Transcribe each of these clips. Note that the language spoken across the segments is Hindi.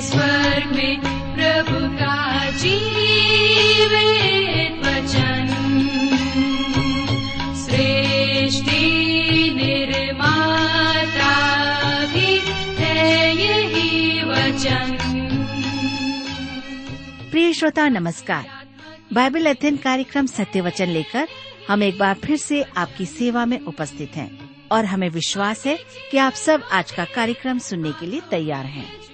स्वर्ग में प्रभु प्रिय श्रोता, नमस्कार। बाइबल अध्ययन कार्यक्रम सत्य वचन लेकर हम एक बार फिर से आपकी सेवा में उपस्थित हैं और हमें विश्वास है कि आप सब आज का कार्यक्रम सुनने के लिए तैयार हैं।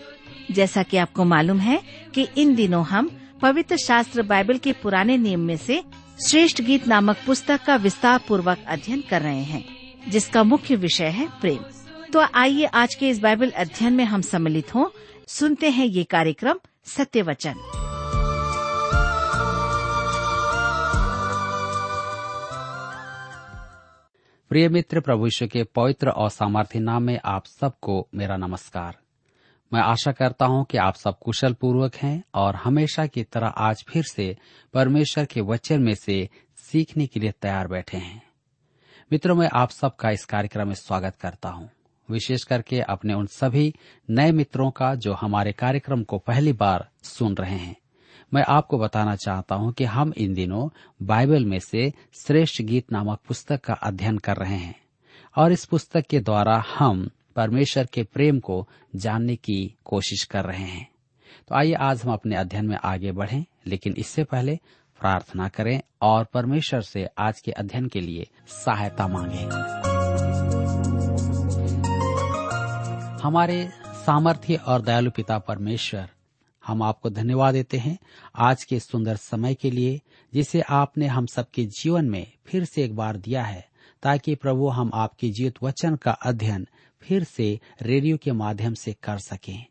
जैसा कि आपको मालूम है कि इन दिनों हम पवित्र शास्त्र बाइबल के पुराने नियम में से श्रेष्ठ गीत नामक पुस्तक का विस्तार पूर्वक अध्ययन कर रहे हैं, जिसका मुख्य विषय है प्रेम। तो आइए आज के इस बाइबल अध्ययन में हम सम्मिलित हों। सुनते हैं ये कार्यक्रम सत्य वचन प्रिय मित्र, प्रभु के पवित्र और सामर्थ्य नाम में आप सबको मेरा नमस्कार। मैं आशा करता हूँ कि आप सब कुशल पूर्वक हैं और हमेशा की तरह आज फिर से परमेश्वर के वचन में से सीखने के लिए तैयार बैठे हैं। मित्रों, मैं आप सबका इस कार्यक्रम में स्वागत करता हूँ। विशेष करके अपने उन सभी नए मित्रों का जो हमारे कार्यक्रम को पहली बार सुन रहे हैं। मैं आपको बताना चाहता हूँ कि हम इन दिनों बाइबल में से श्रेष्ठ गीत नामक पुस्तक का अध्ययन कर रहे हैं और इस पुस्तक के द्वारा हम परमेश्वर के प्रेम को जानने की कोशिश कर रहे हैं। तो आइए आज हम अपने अध्ययन में आगे बढ़ें, लेकिन इससे पहले प्रार्थना करें और परमेश्वर से आज के अध्ययन के लिए सहायता मांगे। हमारे सामर्थ्य और दयालु पिता परमेश्वर, हम आपको धन्यवाद देते हैं आज के सुंदर समय के लिए, जिसे आपने हम सबके जीवन में फिर से एक बार दिया है, ताकि प्रभु हम आपके जीवित वचन का अध्ययन फिर से रेडियो के माध्यम से कर सकें।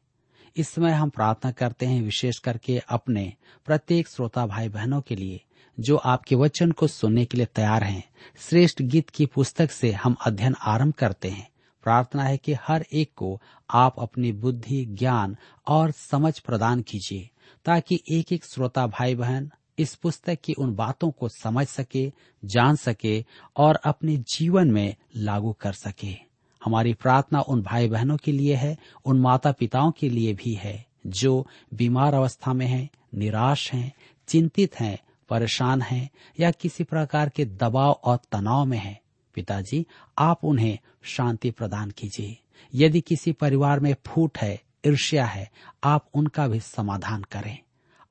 इस समय हम प्रार्थना करते हैं विशेष करके अपने प्रत्येक श्रोता भाई बहनों के लिए, जो आपके वचन को सुनने के लिए तैयार हैं। श्रेष्ठ गीत की पुस्तक से हम अध्ययन आरंभ करते हैं। प्रार्थना है कि हर एक को आप अपनी बुद्धि, ज्ञान और समझ प्रदान कीजिए, ताकि एक एक श्रोता भाई बहन इस पुस्तक की उन बातों को समझ सके, जान सके और अपने जीवन में लागू कर सके। हमारी प्रार्थना उन भाई बहनों के लिए है उन माता पिताओं के लिए भी है जो बीमार अवस्था में हैं, निराश हैं, चिंतित हैं, परेशान हैं या किसी प्रकार के दबाव और तनाव में हैं। पिताजी आप उन्हें शांति प्रदान कीजिए यदि किसी परिवार में फूट है ईर्ष्या है आप उनका भी समाधान करें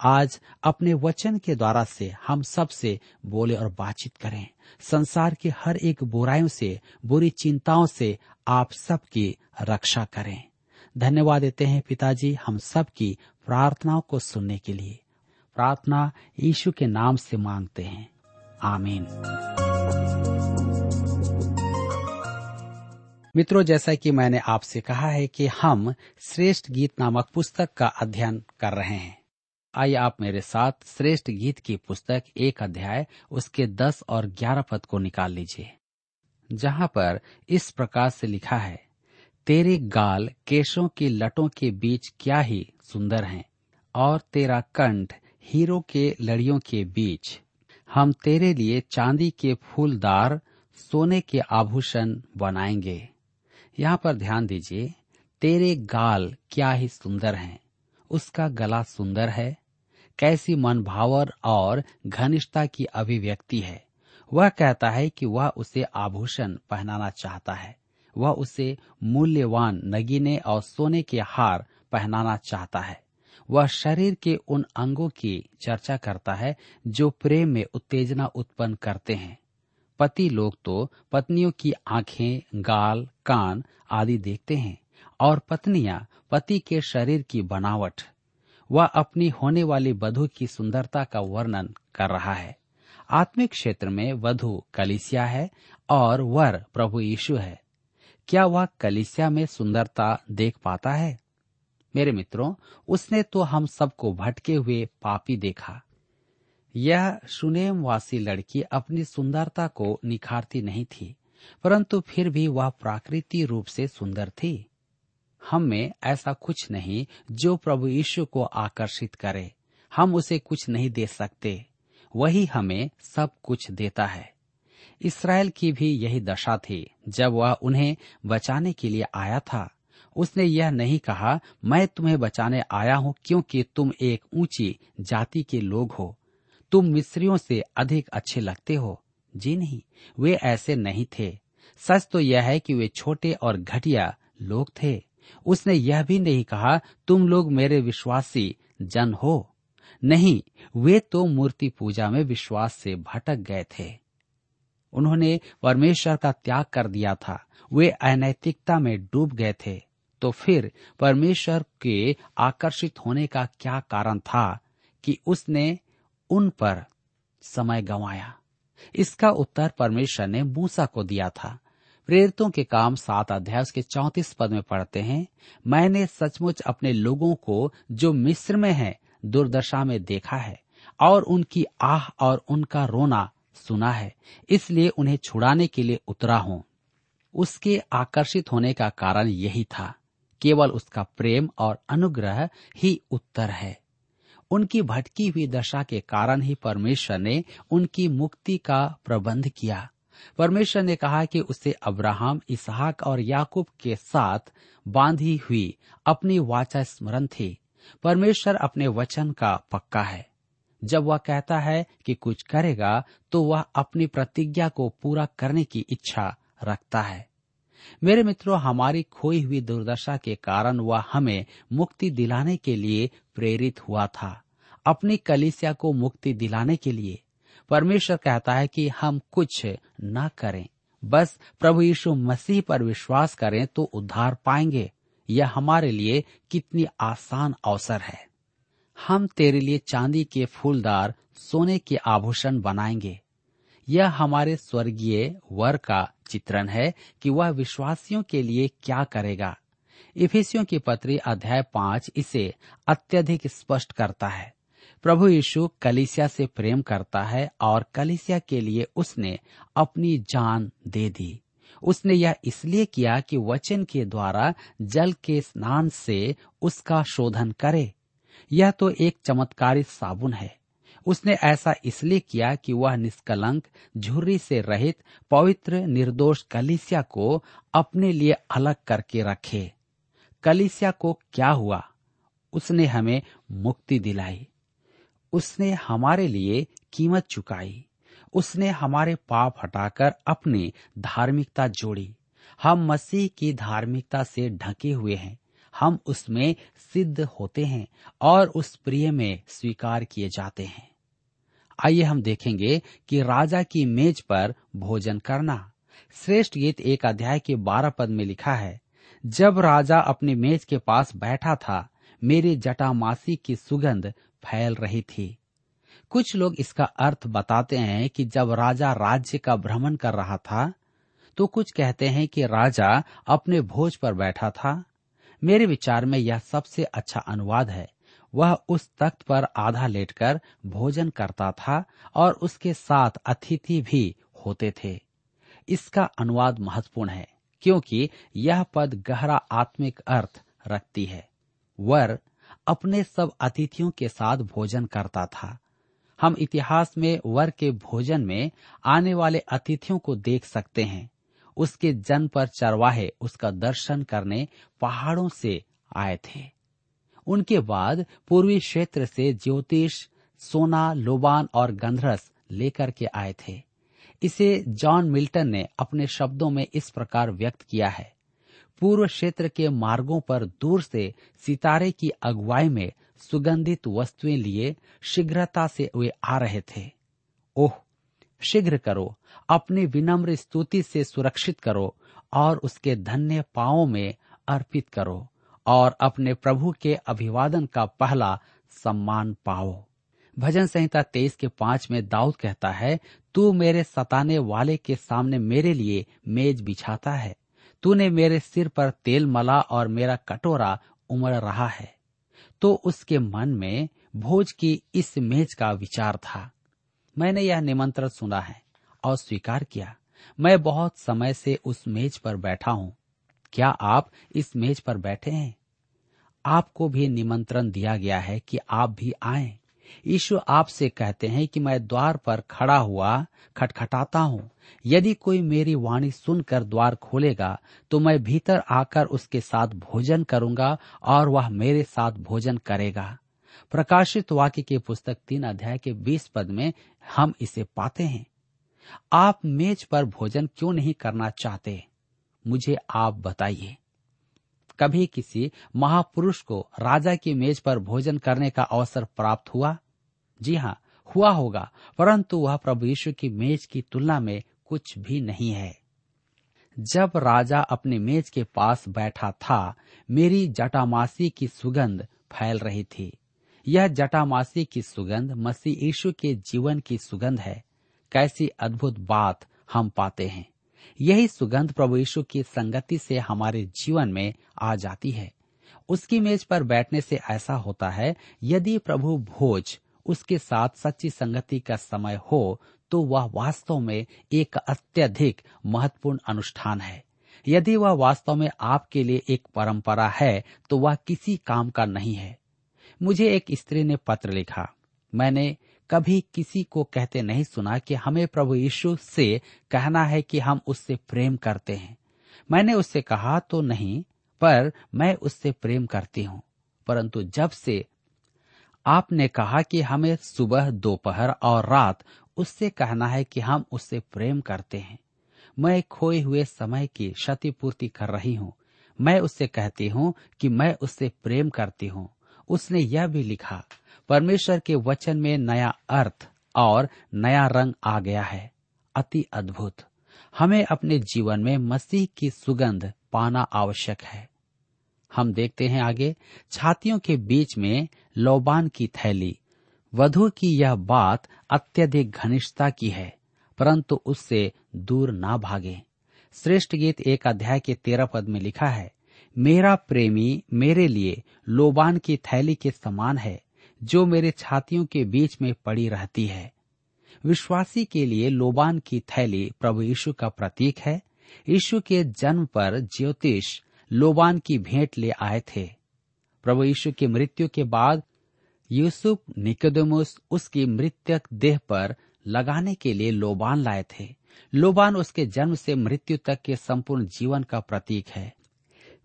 आज अपने वचन के द्वारा से हम सबसे बोले और बातचीत करें। संसार की हर एक बुराइयों से, बुरी चिंताओं से आप सबकी रक्षा करें। धन्यवाद देते हैं पिताजी हम सब की प्रार्थनाओं को सुनने के लिए। प्रार्थना यीशु के नाम से मांगते हैं। आमीन। मित्रों, जैसा कि मैंने आपसे कहा है कि हम श्रेष्ठ गीत नामक पुस्तक का अध्ययन कर रहे हैं। आइए आप मेरे साथ श्रेष्ठ गीत की पुस्तक एक अध्याय उसके दस और ग्यारह पद को निकाल लीजिए। जहाँ पर इस प्रकार से लिखा है, तेरे गाल केशों की लटों के बीच क्या ही सुंदर हैं, और तेरा कंठ हीरो के लड़ियों के बीच। हम तेरे लिए चांदी के फूलदार, सोने के आभूषण बनाएँगे। यहाँ पर ध्यान दीजिए, तेरे गाल क्या ही सुंदर हैं, उसका गला सुंदर है कैसी मन भावर और घनिष्ठता की अभिव्यक्ति है। वह कहता है कि वह उसे आभूषण पहनाना चाहता है। वह उसे मूल्यवान नगीने और सोने के हार पहनाना चाहता है। वह शरीर के उन अंगों की चर्चा करता है जो प्रेम में उत्तेजना उत्पन्न करते हैं। पति लोग तो पत्नियों की आँखें, गाल, कान आदि देखते हैं और पत्नियाँ पति के शरीर की बनावट वह अपनी होने वाली वधु की सुंदरता का वर्णन कर रहा है। आत्मिक क्षेत्र में वधु कलिसिया है और वर प्रभु यीशु है। क्या वह कलिसिया में सुंदरता देख पाता है? मेरे मित्रों, उसने तो हम सबको भटके हुए पापी देखा। यह सुनेम वासी लड़की अपनी सुंदरता को निखारती नहीं थी, परंतु फिर भी वह प्राकृतिक रूप से सुंदर थी। हम में ऐसा कुछ नहीं जो प्रभु यीशु को आकर्षित करे। हम उसे कुछ नहीं दे सकते। वही हमें सब कुछ देता है। इसराइल की भी यही दशा थी। जब वह उन्हें बचाने के लिए आया था, उसने यह नहीं कहा, मैं तुम्हें बचाने आया हूँ क्योंकि तुम एक ऊँची जाति के लोग हो। तुम मिस्रियों से अधिक अच्छे लगते हो। जी नहीं, वे ऐसे नहीं थे। सच तो यह है कि वे छोटे और घटिया लोग थे। उसने यह भी नहीं कहा, तुम लोग मेरे विश्वासी जन हो। नहीं, वे तो मूर्ति पूजा में विश्वास से भटक गए थे। उन्होंने परमेश्वर का त्याग कर दिया था। वे अनैतिकता में डूब गए थे। तो फिर परमेश्वर के आकर्षित होने का क्या कारण था कि उसने उन पर समय गंवाया? इसका उत्तर परमेश्वर ने मूसा को दिया था। प्रेरितों के काम सात अध्याय उसके चौतीस पद में पढ़ते हैं, मैंने सचमुच अपने लोगों को जो मिस्र में है, दुर्दशा में देखा है, और उनकी आह और उनका रोना सुना है, इसलिए उन्हें छुड़ाने के लिए उतरा हूँ। उसके आकर्षित होने का कारण यही था, केवल उसका प्रेम और अनुग्रह ही उत्तर है। उनकी भटकी हुई दशा के कारण ही परमेश्वर ने उनकी मुक्ति का प्रबंध किया। परमेश्वर ने कहा कि उसे अब्राहम, इसहाक और याकूब के साथ बांधी हुई अपनी वाचा स्मरण थी। परमेश्वर अपने वचन का पक्का है। जब वह कहता है कि कुछ करेगा तो वह अपनी प्रतिज्ञा को पूरा करने की इच्छा रखता है। मेरे मित्रों, हमारी खोई हुई दुर्दशा के कारण वह हमें मुक्ति दिलाने के लिए प्रेरित हुआ था। अपनी कलिसिया को मुक्ति दिलाने के लिए परमेश्वर कहता है कि हम कुछ न करें। बस प्रभु यीशु मसीह पर विश्वास करें तो उद्धार पाएँगे। यह हमारे लिए कितनी आसान अवसर है। हम तेरे लिए चांदी के फूलदार, सोने के आभूषण बनाएँगे। यह हमारे स्वर्गीय वर का चित्रण है कि वह विश्वासियों के लिए क्या करेगा। इफिसियों की पत्री अध्याय पाँच इसे अत्यधिक स्पष्ट करता है। प्रभु यीशु कलिसिया से प्रेम करता है और कलिसिया के लिए उसने अपनी जान दे दी। उसने यह इसलिए किया कि वचन के द्वारा जल के स्नान से उसका शोधन करे। यह तो एक चमत्कारित साबुन है। उसने ऐसा इसलिए किया कि वह निष्कलंक, झुर्री से रहित, पवित्र, निर्दोष कलिसिया को अपने लिए अलग करके रखे। कलिसिया को क्या हुआ? उसने हमें मुक्ति दिलाई। उसने हमारे लिए कीमत चुकाई। उसने हमारे पाप हटाकर अपनी धार्मिकता जोड़ी। हम मसीह की धार्मिकता से ढके हुए हैं। हम उसमें सिद्ध होते हैं और उस प्रिय में स्वीकार किए जाते हैं। आइए हम देखेंगे कि राजा की मेज पर भोजन करना। श्रेष्ठ गीत एक अध्याय के बारह पद में लिखा है, जब राजा अपने मेज के पास बैठा था, मेरी जटामासी की सुगंध फैल रही थी। कुछ लोग इसका अर्थ बताते हैं कि जब राजा राज्य का भ्रमण कर रहा था तो कुछ कहते हैं कि राजा अपने भोज पर बैठा था। मेरे विचार में यह सबसे अच्छा अनुवाद है। वह उस तख्त पर आधा लेटकर भोजन करता था और उसके साथ अतिथि भी होते थे। इसका अनुवाद महत्वपूर्ण है, क्योंकि यह पद गहरा आत्मिक अर्थ रखती है। वर अपने सब अतिथियों के साथ भोजन करता था। हम इतिहास में, वर के भोजन में आने वाले अतिथियों को देख सकते हैं। उसके जन्म पर चरवाहे उसका दर्शन करने पहाड़ों से आए थे। उनके बाद पूर्वी क्षेत्र से ज्योतिष, सोना, लोबान और गंधरस लेकर के आए थे। इसे जॉन मिल्टन ने अपने शब्दों में इस प्रकार व्यक्त किया है। पूर्व क्षेत्र के मार्गों पर दूर से सितारे की अगुवाई में सुगंधित वस्तुएँ लिए शीघ्रता से वे आ रहे थे। ओह, शीघ्र करो, अपनी विनम्र स्तुति से सुरक्षित करो और उसके धन्य पाओ में अर्पित करो और अपने प्रभु के अभिवादन का पहला सम्मान पाओ। भजन संहिता तेईस के पाँच में दाऊद कहता है, तू मेरे सताने वाले के सामने मेरे लिए मेज बिछाता है। तूने मेरे सिर पर तेल मला और मेरा कटोरा उमड़ रहा है। तो उसके मन में भोज की इस मेज का विचार था। मैंने यह निमंत्रण सुना है और स्वीकार किया। मैं बहुत समय से उस मेज पर बैठा हूँ। क्या आप इस मेज पर बैठे हैं? आपको भी निमंत्रण दिया गया है कि आप भी आए। यीशु आपसे कहते हैं कि मैं द्वार पर खड़ा हुआ खटखटाता हूँ। यदि कोई मेरी वाणी सुनकर द्वार खोलेगा तो मैं भीतर आकर उसके साथ भोजन करूँगा और वह मेरे साथ भोजन करेगा। प्रकाशित वाक्य की पुस्तक तीन अध्याय के बीस पद में हम इसे पाते हैं। आप मेज पर भोजन क्यों नहीं करना चाहते? मुझे आप बताइए। कभी किसी महापुरुष को राजा की मेज पर भोजन करने का अवसर प्राप्त हुआ? जी हाँ हुआ होगा, परंतु वह प्रभु यीशु की मेज की तुलना में कुछ भी नहीं है। जब राजा अपने मेज के पास बैठा था, मेरी जटामासी की सुगंध फैल रही थी। यह जटामासी की सुगंध मसीह यीशु के जीवन की सुगंध है। कैसी अद्भुत बात हम पाते हैं। यही सुगंध प्रभु यीशु की संगति से हमारे जीवन में आ जाती है। उसकी मेज पर बैठने से ऐसा होता है, यदि प्रभु भोज उसके साथ सच्ची संगति का समय हो तो वह वास्तव में एक अत्यधिक महत्वपूर्ण अनुष्ठान है। यदि वह वास्तव में आपके लिए एक परंपरा है तो वह किसी काम का नहीं है। मुझे एक स्त्री ने पत्र लिखा। मैंने कभी किसी को कहते नहीं सुना कि हमें प्रभु यीशु से कहना है कि हम उससे प्रेम करते हैं। मैंने उससे कहा तो नहीं, पर मैं उससे प्रेम करती हूँ। परंतु जब से आपने कहा कि हमें सुबह, दोपहर और रात उससे कहना है कि हम उससे प्रेम करते हैं, मैं खोए हुए समय की क्षतिपूर्ति कर रही हूँ। मैं उससे कहती हूँ कि मैं उससे प्रेम करती हूँ। उसने यह भी लिखा परमेश्वर के वचन में नया अर्थ और नया रंग आ गया है। अति अद्भुत। हमें अपने जीवन में मसीह की सुगंध पाना आवश्यक है। हम देखते हैं आगे, छातियों के बीच में लोबान की थैली। वधु की यह बात अत्यधिक घनिष्ठता की है, परंतु उससे दूर ना भागे। श्रेष्ठ गीत एक अध्याय के तेरह पद में लिखा है, मेरा प्रेमी मेरे लिए लोबान की थैली के समान है जो मेरे छातियों के बीच में पड़ी रहती है। विश्वासी के लिए लोबान की थैली प्रभु यीशु का प्रतीक है। यीशु के जन्म पर ज्योतिष लोबान की भेंट ले आए थे। प्रभु यीशु की मृत्यु के बाद यूसुफ निकोदमुस उसकी मृत्यक देह पर लगाने के लिए लोबान लाए थे। लोबान उसके जन्म से मृत्यु तक के संपूर्ण जीवन का प्रतीक है।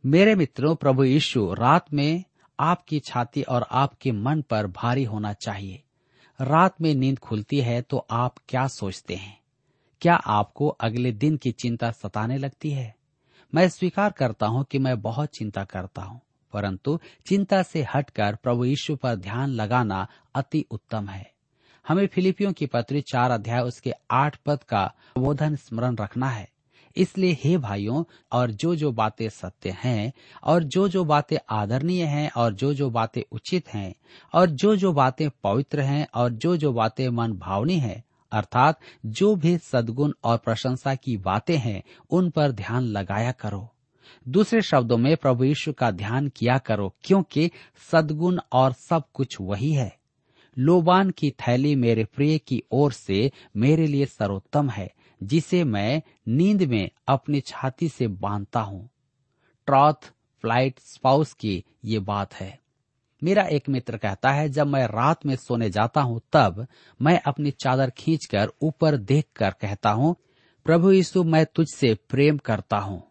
मेरे मित्रों, प्रभु यीशु रात में आपकी छाती और आपके मन पर भारी होना चाहिए। रात में नींद खुलती है तो आप क्या सोचते हैं? क्या आपको अगले दिन की चिंता सताने लगती है? मैं स्वीकार करता हूँ कि मैं बहुत चिंता करता हूँ, परंतु चिंता से हटकर प्रभु यीशु पर ध्यान लगाना अति उत्तम है। हमें फिलिपियों की पत्री चार अध्याय उसके आठ पद का बोधन स्मरण रखना है। इसलिए हे भाइयों, और जो जो बातें सत्य हैं, और जो जो बातें आदरणीय हैं, और जो जो बातें उचित हैं, और जो जो बातें पवित्र हैं, और जो जो बातें मन भावनी है, अर्थात जो भी सदगुण और प्रशंसा की बातें हैं, उन पर ध्यान लगाया करो। दूसरे शब्दों में प्रभु यीशु का ध्यान किया करो, क्योंकि सदगुण और सब कुछ वही है। लोबान की थैली मेरे प्रिय की ओर से मेरे लिए सर्वोत्तम है। जिसे मैं नींद में अपनी छाती से बांधता हूँ। ट्रॉथ, फ़्लाइट, स्पाउस की ये बात है। मेरा एक मित्र कहता है, जब मैं रात में सोने जाता हूँ, तब मैं अपनी चादर खींचकर ऊपर देखकर कहता हूँ, प्रभु यीशु, मैं तुझसे प्रेम करता हूँ।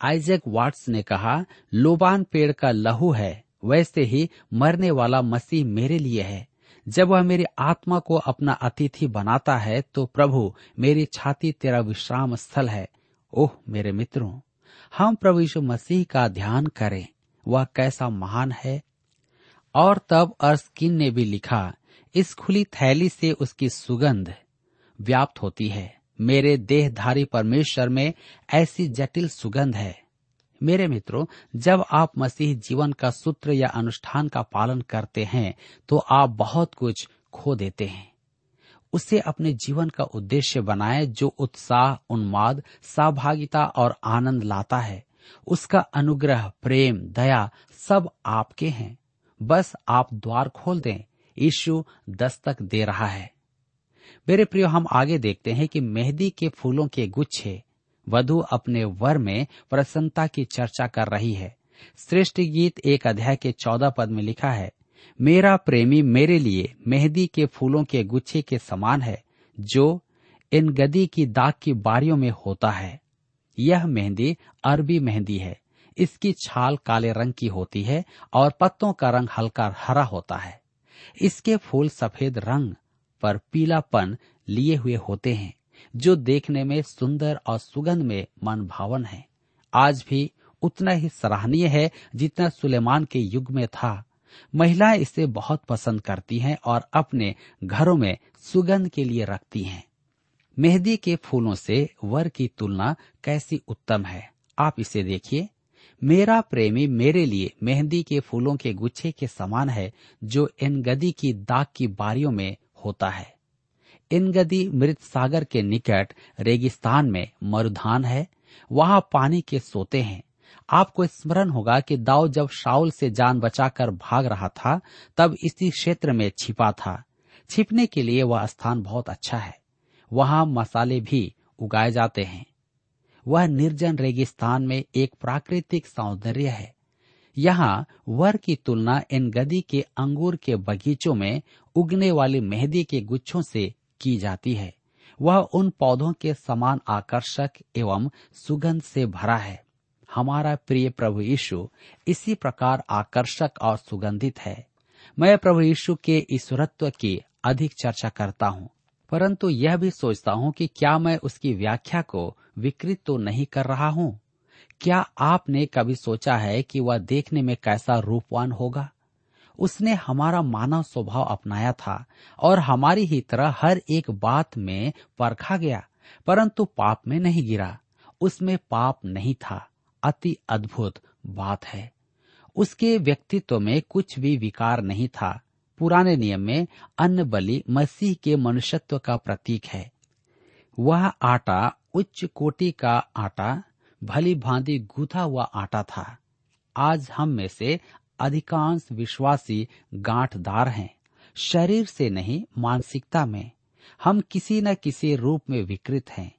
आइजैक वाट्स ने कहा, लोबान पेड़ का लहू है, वैसे ही मरने वाला मसीह मेरे लिए है। जब वह मेरी आत्मा को अपना अतिथि बनाता है तो प्रभु, मेरी छाती तेरा विश्राम स्थल है। ओह, मेरे मित्रों, हम प्रभु यीशु मसीह का ध्यान करें। वह कैसा महान है। और तब अर्स्किन ने भी लिखा, इस खुली थैली से उसकी सुगंध व्याप्त होती है। मेरे देहधारी परमेश्वर में ऐसी जटिल सुगंध है। मेरे मित्रों, जब आप मसीह जीवन का सूत्र या अनुष्ठान का पालन करते हैं तो आप बहुत कुछ खो देते हैं। उसे अपने जीवन का उद्देश्य बनाए जो उत्साह, उन्माद, सहभागिता और आनंद लाता है। उसका अनुग्रह, प्रेम, दया सब आपके हैं। बस आप द्वार खोल दें, यीशु दस्तक दे रहा है। मेरे प्रियो, हम आगे देखते हैं कि मेहंदी के फूलों के गुच्छे वधु अपने वर में प्रसन्नता की चर्चा कर रही है। श्रेष्ठ गीत एक अध्याय के चौदह पद में लिखा है, मेरा प्रेमी मेरे लिए मेहंदी के फूलों के गुच्छे के समान है, जो इन गदी की दाग की बारियों में होता है। यह मेहंदी अरबी मेहंदी है। इसकी छाल काले रंग की होती है और पत्तों का रंग हल्का हरा होता है। इसके फूल सफ़ेद रंग पर पीलापन लिए हुए होते हैं। जो देखने में सुंदर और सुगंध में मन भावन है। आज भी उतना ही सराहनीय है जितना सुलेमान के युग में था। महिलाएँ इसे बहुत पसंद करती हैं और अपने घरों में सुगंध के लिए रखती हैं। मेहंदी के फूलों से वर की तुलना कैसी उत्तम है? आप इसे देखिए। मेरा प्रेमी मेरे लिए मेहंदी के फूलों के गुच्छे के समान है जो एनगदी की दाग की बारियों में होता है। इनगदी मृत सागर के निकट रेगिस्तान में मरुधान है। वहाँ पानी के सोते हैं। आपको स्मरण होगा कि दाऊ जब शाउल से जान बचाकर भाग रहा था, तब इसी क्षेत्र में छिपा था। छिपने के लिए वह स्थान बहुत अच्छा है। वहाँ मसाले भी उगाए जाते हैं। वह निर्जन रेगिस्तान में एक प्राकृतिक सौंदर्य है। यहाँ वर की तुलना इन गदी के अंगूर के बगीचों में उगने वाली मेहंदी के गुच्छों से की जाती है। वह उन पौधों के समान आकर्षक एवं सुगंध से भरा है। हमारा प्रिय प्रभु यीशु इसी प्रकार आकर्षक और सुगंधित है। मैं प्रभु यीशु के ईश्वरत्व की अधिक चर्चा करता हूँ। परंतु यह भी सोचता हूँ कि क्या मैं उसकी व्याख्या को विकृत तो नहीं कर रहा हूँ? क्या आपने कभी सोचा है कि वह देखने में कैसा रूपवान होगा? उसने हमारा मानव स्वभाव अपनाया था और हमारी ही तरह हर एक बात में परखा गया, परंतु पाप में नहीं गिरा। उसमें पाप नहीं था। अति अद्भुत बात है। उसके व्यक्तित्व में कुछ भी विकार नहीं था। पुराने नियम में अन्न बलि मसीह के मनुष्यत्व का प्रतीक है। वह आटा, उच्च कोटि का आटा, भली भांति गूथा हुआ आटा था। आज हम में से अधिकांश विश्वासी गांठदार हैं, शरीर से नहीं, मानसिकता में। हम किसी न किसी रूप में विकृत हैं।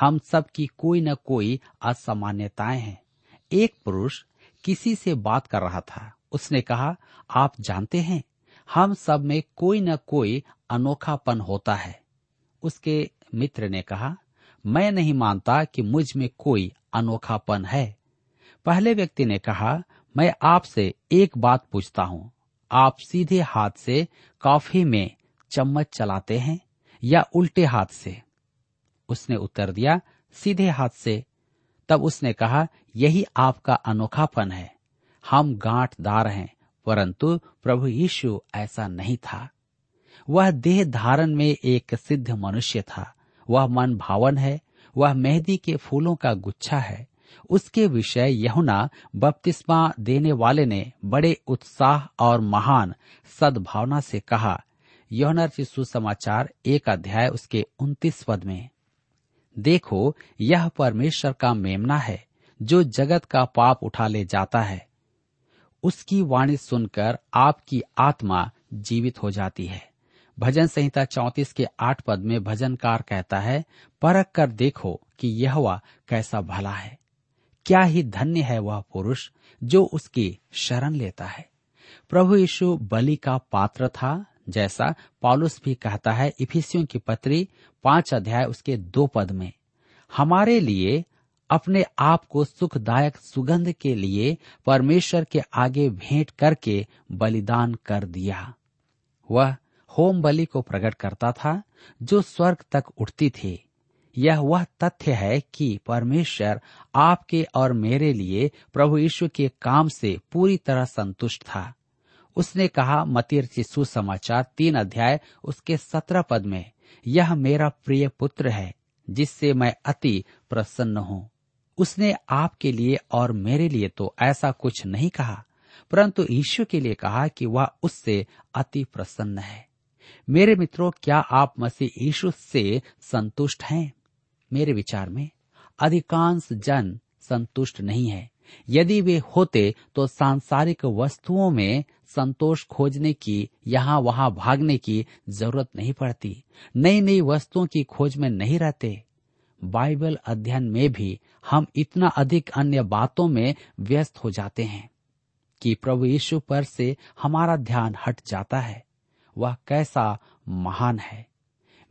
हम सब की कोई न कोई असामान्यताएँ हैं। एक पुरुष किसी से बात कर रहा था। उसने कहा, आप जानते हैं, हम सब में कोई न कोई अनोखापन होता है। उसके मित्र ने कहा, मैं नहीं मानता कि मुझमें कोई अनोखापन है। पहले व्यक्ति ने कहा मैं आपसे एक बात पूछता हूँ। आप सीधे हाथ से कॉफ़ी में चम्मच चलाते हैं या उल्टे हाथ से? उसने उत्तर दिया, सीधे हाथ से। तब उसने कहा, यही आपका अनोखापन है। हम गांठदार हैं, परंतु प्रभु यीशु ऐसा नहीं था। वह देह धारण में एक सिद्ध मनुष्य था। वह मन भावन है। वह मेहंदी के फूलों का गुच्छा है। उसके विषय यहुना बपतिस्मा देने वाले ने बड़े उत्साह और महान सद्भावना से कहा। यौनर सुसमाचार एक अध्याय उसके उन्तीस पद में। देखो, यह परमेश्वर का मेमना है, जो जगत का पाप उठा ले जाता है। उसकी वाणी सुनकर आपकी आत्मा जीवित हो जाती है। भजन संहिता चौतीस के आठ पद में भजनकार कहता है, परख कर देखो कि यह कैसा भला है। क्या ही धन्य है वह पुरुष जो उसकी शरण लेता है। प्रभु यीशु बलि का पात्र था, जैसा पॉलुस भी कहता है इफिसियों की पत्री, पाँच अध्याय उसके दो पद में। हमारे लिए, अपने आप को सुखदायक सुगंध के लिए परमेश्वर के आगे भेंट करके बलिदान कर दिया। वह होम बलि को प्रकट करता था, जो स्वर्ग तक उठती थी। यह वह तथ्य है कि परमेश्वर आपके और मेरे लिए प्रभु यीशु के काम से पूरी तरह संतुष्ट था। उसने कहा मतिर सुसमाचार तीन अध्याय उसके सत्रह पद में, यह मेरा प्रिय पुत्र है, जिससे मैं अति प्रसन्न हूँ। उसने आपके लिए और मेरे लिए तो ऐसा कुछ नहीं कहा, परंतु ईश्वर के लिए कहा कि वह उससे अति प्रसन्न है। मेरे मित्रों, क्या आप मसीह यीशु से संतुष्ट हैं? मेरे विचार में अधिकांश जन संतुष्ट नहीं है। यदि वे होते तो सांसारिक वस्तुओं में संतोष खोजने की, यहाँ वहाँ भागने की ज़रूरत नहीं पड़ती। नई नई वस्तुओं की खोज में नहीं रहते। बाइबल अध्ययन में भी हम इतना अधिक अन्य बातों में व्यस्त हो जाते हैं कि प्रभु यीशु पर से हमारा ध्यान हट जाता है। वह कैसा महान है।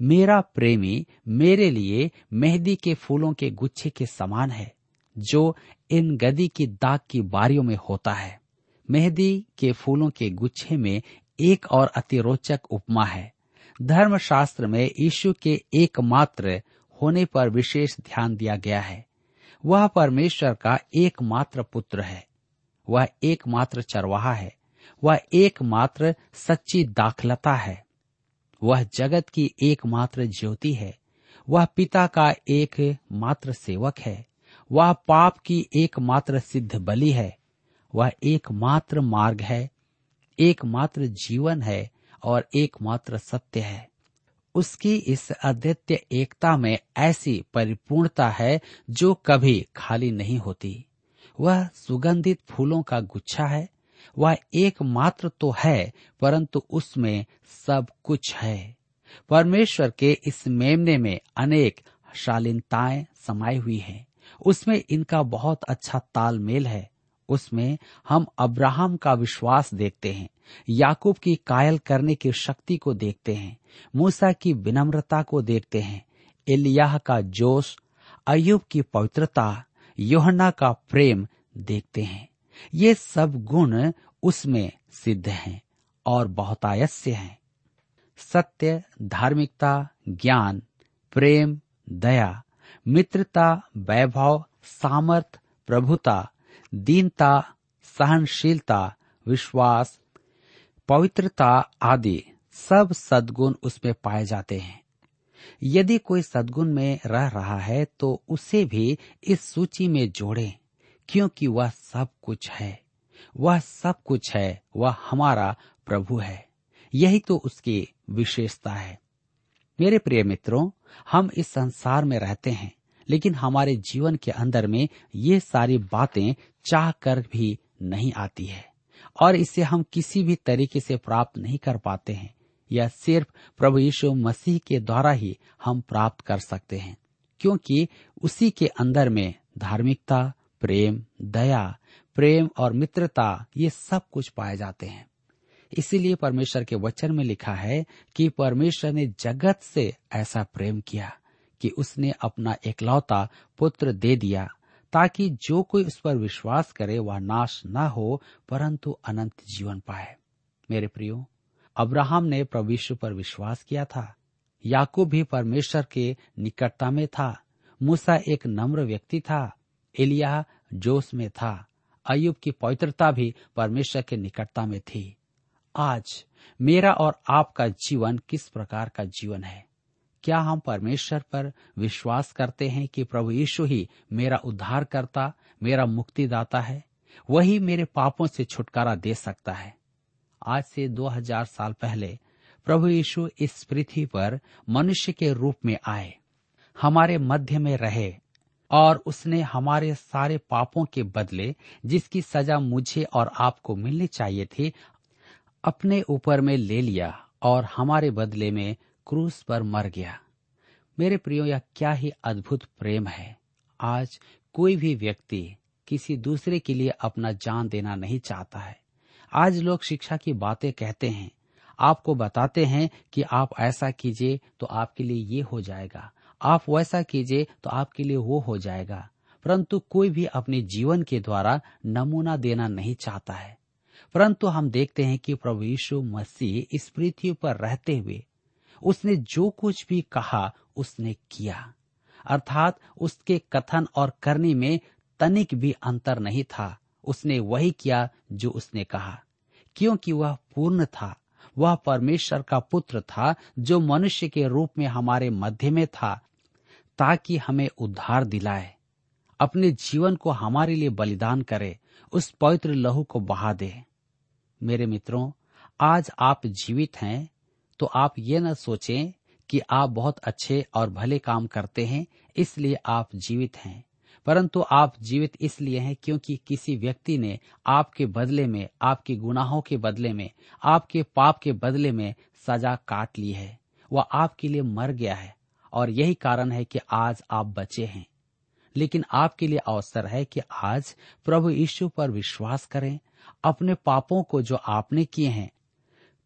मेरा प्रेमी मेरे लिए मेहंदी के फूलों के गुच्छे के समान है, जो इन गदी की दाग की बारियों में होता है। मेहंदी के फूलों के गुच्छे में एक और अतिरोचक उपमा है। धर्मशास्त्र में यीशु के एकमात्र होने पर विशेष ध्यान दिया गया है। वह परमेश्वर का एकमात्र पुत्र है। वह एकमात्र चरवाहा है। वह एकमात्र सच्ची दाखलता है। वह जगत की एकमात्र ज्योति है। वह पिता का एक मात्र सेवक है। वह पाप की एकमात्र सिद्ध बलि है। वह एकमात्र मार्ग है, एकमात्र जीवन है और एकमात्र सत्य है। उसकी इस अद्वितीय एकता में ऐसी परिपूर्णता है जो कभी खाली नहीं होती। वह सुगंधित फूलों का गुच्छा है वह एकमात्र तो है, परंतु उसमें सब कुछ है। परमेश्वर के इस मेमने में अनेक शालीनताएँ समाई हुई हैं। उसमें इनका बहुत अच्छा तालमेल है। उसमें हम अब्राहम का विश्वास देखते हैं, याकूब की कायल करने की शक्ति को देखते हैं, मूसा की विनम्रता को देखते हैं, एलियाह का जोश अयुब की पवित्रता योहना का प्रेम देखते हैं। ये सब गुण उसमें सिद्ध हैं और बहुतायस्य हैं। सत्य, धार्मिकता, ज्ञान, प्रेम, दया, मित्रता, वैभव, सामर्थ, प्रभुता, दीनता, सहनशीलता, विश्वास, पवित्रता आदि सब सद्गुण उसमें पाए जाते हैं। यदि कोई सद्गुण में रह रहा है तो उसे भी इस सूची में जोड़ें। क्योंकि वह सब कुछ है। वह सब कुछ है। वह हमारा प्रभु है। यही तो उसकी विशेषता है। मेरे प्रिय मित्रों, हम इस संसार में रहते हैं, लेकिन हमारे जीवन के अंदर में ये सारी बातें चाह कर भी नहीं आती है, और इसे हम किसी भी तरीके से प्राप्त नहीं कर पाते हैं यह सिर्फ़ प्रभु यीशु मसीह के द्वारा ही हम प्राप्त कर सकते हैं, क्योंकि उसी के अंदर में धार्मिकता प्रेम, दया, प्रेम और मित्रता, ये सब कुछ पाए जाते हैं। इसीलिए परमेश्वर के वचन में लिखा है कि परमेश्वर ने जगत से ऐसा प्रेम किया कि उसने अपना एकलौता पुत्र दे दिया ताकि जो कोई उस पर विश्वास करे, वह नाश न हो, परंतु अनंत जीवन पाए। मेरे प्रियो, अब्राहम ने प्रभु पर विश्वास किया था। याकूब भी परमेश्वर के निकटता में था। मूसा एक नम्र व्यक्ति था। एलिया जोश में था। अयुब की पवित्रता भी परमेश्वर के निकटता में थी। आज मेरा और आपका जीवन किस प्रकार का जीवन है? क्या हम परमेश्वर पर विश्वास करते हैं कि प्रभु यीशु ही मेरा उद्धार करता मेरा मुक्तिदाता है? वही मेरे पापों से छुटकारा दे सकता है। आज से 2000 साल पहले प्रभु यीशु इस पृथ्वी पर मनुष्य के रूप में आए। हमारे मध्य में रहे। और उसने हमारे सारे पापों के बदले जिसकी सजा मुझे और आपको मिलनी चाहिए थी, अपने ऊपर में ले लिया और हमारे बदले में क्रूस पर मर गया। मेरे प्रियो, यह क्या ही अद्भुत प्रेम है। आज कोई भी व्यक्ति किसी दूसरे के लिए अपना जान देना नहीं चाहता है। आज लोग शिक्षा की बातें कहते हैं, आपको बताते हैं कि आप ऐसा कीजिए तो आपके लिए ये हो जाएगा। आप वैसा कीजिए तो आपके लिए वो हो जाएगा। परंतु कोई भी अपने जीवन के द्वारा नमूना देना नहीं चाहता है। परंतु हम देखते हैं कि प्रभु यीशु मसीह इस पृथ्वी पर रहते हुए उसने जो कुछ भी कहा, उसने किया। अर्थात उसके कथन और करने में तनिक भी अंतर नहीं था। उसने वही किया जो उसने कहा। क्योंकि वह पूर्ण था। वह परमेश्वर का पुत्र था जो मनुष्य के रूप में हमारे मध्य में था। ताकि हमें उद्धार दिलाए, अपने जीवन को हमारे लिए बलिदान करे, उस पवित्र लहू को बहा दे। मेरे मित्रों, आज आप जीवित हैं तो आप ये न सोचें कि आप बहुत अच्छे और भले काम करते हैं, इसलिए आप जीवित हैं। परंतु आप जीवित इसलिए हैं क्योंकि किसी व्यक्ति ने आपके बदले में, आपके गुनाहों के बदले में, आपके पाप के बदले में सजा काट ली है। वह आपके लिए मर गया है। और यही कारण है कि आज आप बचे हैं। लेकिन आपके लिए अवसर है कि आज प्रभु यीशु पर विश्वास करें, अपने पापों को जो आपने किए हैं।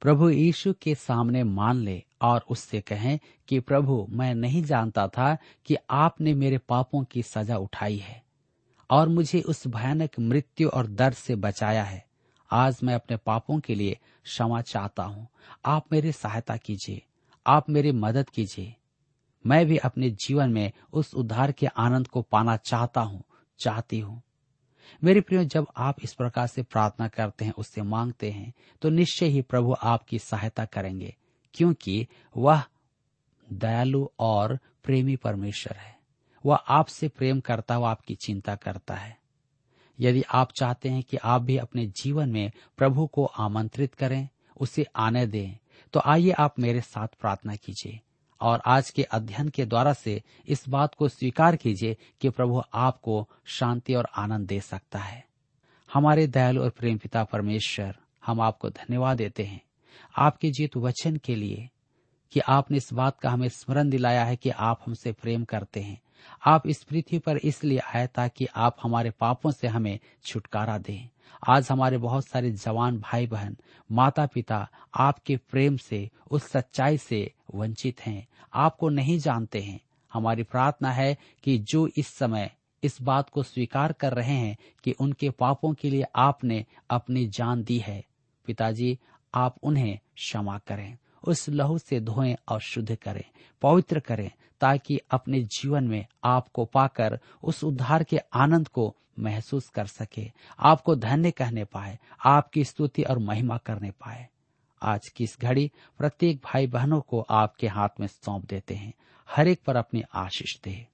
प्रभु यीशु के सामने मान ले और उससे कहें कि प्रभु, मैं नहीं जानता था कि आपने मेरे पापों की सजा उठाई है और मुझे उस भयानक मृत्यु और दर्द से बचाया है। आज मैं अपने पापों के लिए क्षमा चाहता हूँ। आप मेरी सहायता कीजिए। आप मेरी मदद कीजिए। मैं भी अपने जीवन में उस उद्धार के आनंद को पाना चाहता हूँ, चाहती हूँ। मेरे प्रियो, जब आप इस प्रकार से प्रार्थना करते हैं, उससे मांगते हैं तो निश्चय ही प्रभु आपकी सहायता करेंगे, क्योंकि वह दयालु और प्रेमी परमेश्वर है। वह आपसे प्रेम करता हुआ आपकी चिंता करता है। यदि आप चाहते हैं कि आप भी अपने जीवन में प्रभु को आमंत्रित करें, उसे आने दें तो आइए आप मेरे साथ प्रार्थना कीजिए। और आज के अध्ययन के द्वारा से इस बात को स्वीकार कीजिए कि प्रभु आपको शांति और आनंद दे सकता है। हमारे दयालु और प्रेम पिता परमेश्वर, हम आपको धन्यवाद देते हैं। आपके जीत वचन के लिए कि आपने इस बात का हमें स्मरण दिलाया है कि आप हमसे प्रेम करते हैं। आप इस पृथ्वी पर इसलिए आए ताकि आप हमारे पापों से हमें छुटकारा दें। आज हमारे बहुत सारे जवान भाई बहन माता पिता आपके प्रेम से, उस सच्चाई से वंचित हैं। आपको नहीं जानते हैं। हमारी प्रार्थना है कि जो इस समय इस बात को स्वीकार कर रहे हैं कि उनके पापों के लिए आपने अपनी जान दी है। पिताजी, आप उन्हें क्षमा करें। उस लहू से धोएँ और शुद्ध करें, पवित्र करें। ताकि अपने जीवन में आपको पाकर उस उद्धार के आनंद को महसूस कर सके, आपको धन्य कहने पाए, आपकी स्तुति और महिमा करने पाए। आज की इस घड़ी प्रत्येक भाई बहनों को आपके हाथ में सौंप देते हैं, हर एक पर अपनी आशीष दे।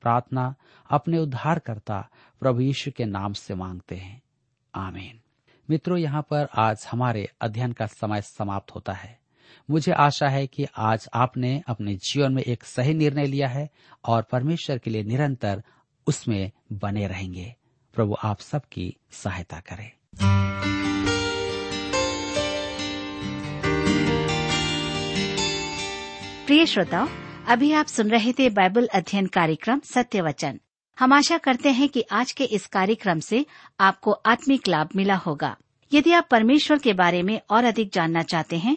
प्रार्थना अपने उद्धारकर्ता प्रभु यीशु के नाम से मांगते हैं। आमीन। मित्रों, यहाँ पर आज हमारे अध्ययन का समय समाप्त होता है। मुझे आशा है कि आज आपने अपने जीवन में एक सही निर्णय लिया है और परमेश्वर के लिए निरंतर उसमें बने रहेंगे। प्रभु आप सबकी सहायता करें। प्रिय श्रोताओ, अभी आप सुन रहे थे बाइबल अध्ययन कार्यक्रम सत्य वचन हम आशा करते हैं कि आज के इस कार्यक्रम से आपको आत्मिक लाभ मिला होगा। यदि आप परमेश्वर के बारे में और अधिक जानना चाहते हैं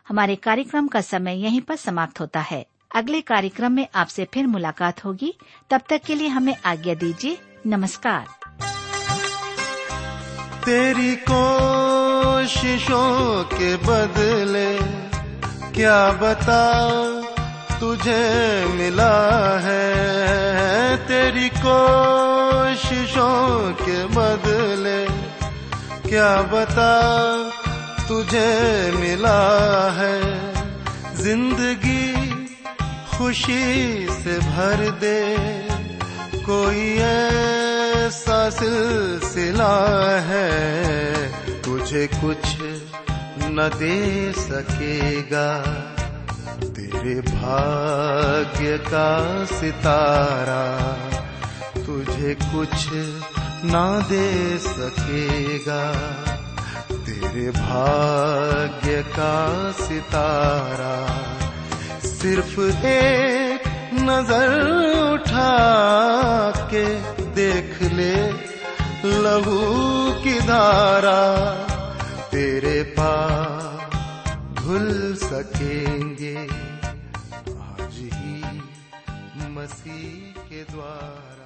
हमारे कार्यक्रम का समय यहीं पर समाप्त होता है। अगले कार्यक्रम में आपसे फिर मुलाकात होगी। तब तक के लिए हमें आज्ञा दीजिए। नमस्कार। तेरी कोशिशों के बदले क्या बता तुझे मिला है। तेरी कोशिशों के बदले क्या बता तुझे मिला है। ज़िंदगी खुशी से भर दे। कोई ऐसा सिलसिला है, तुझे कुछ न दे सकेगा। तेरे भाग्य का सितारा तुझे कुछ न दे सकेगा। तेरे भाग्य का सितारा सिर्फ़ एक नज़र उठा के देख ले, लहू की धारा तेरे पास धुल सकेंगे। आज ही मसीह के द्वारा।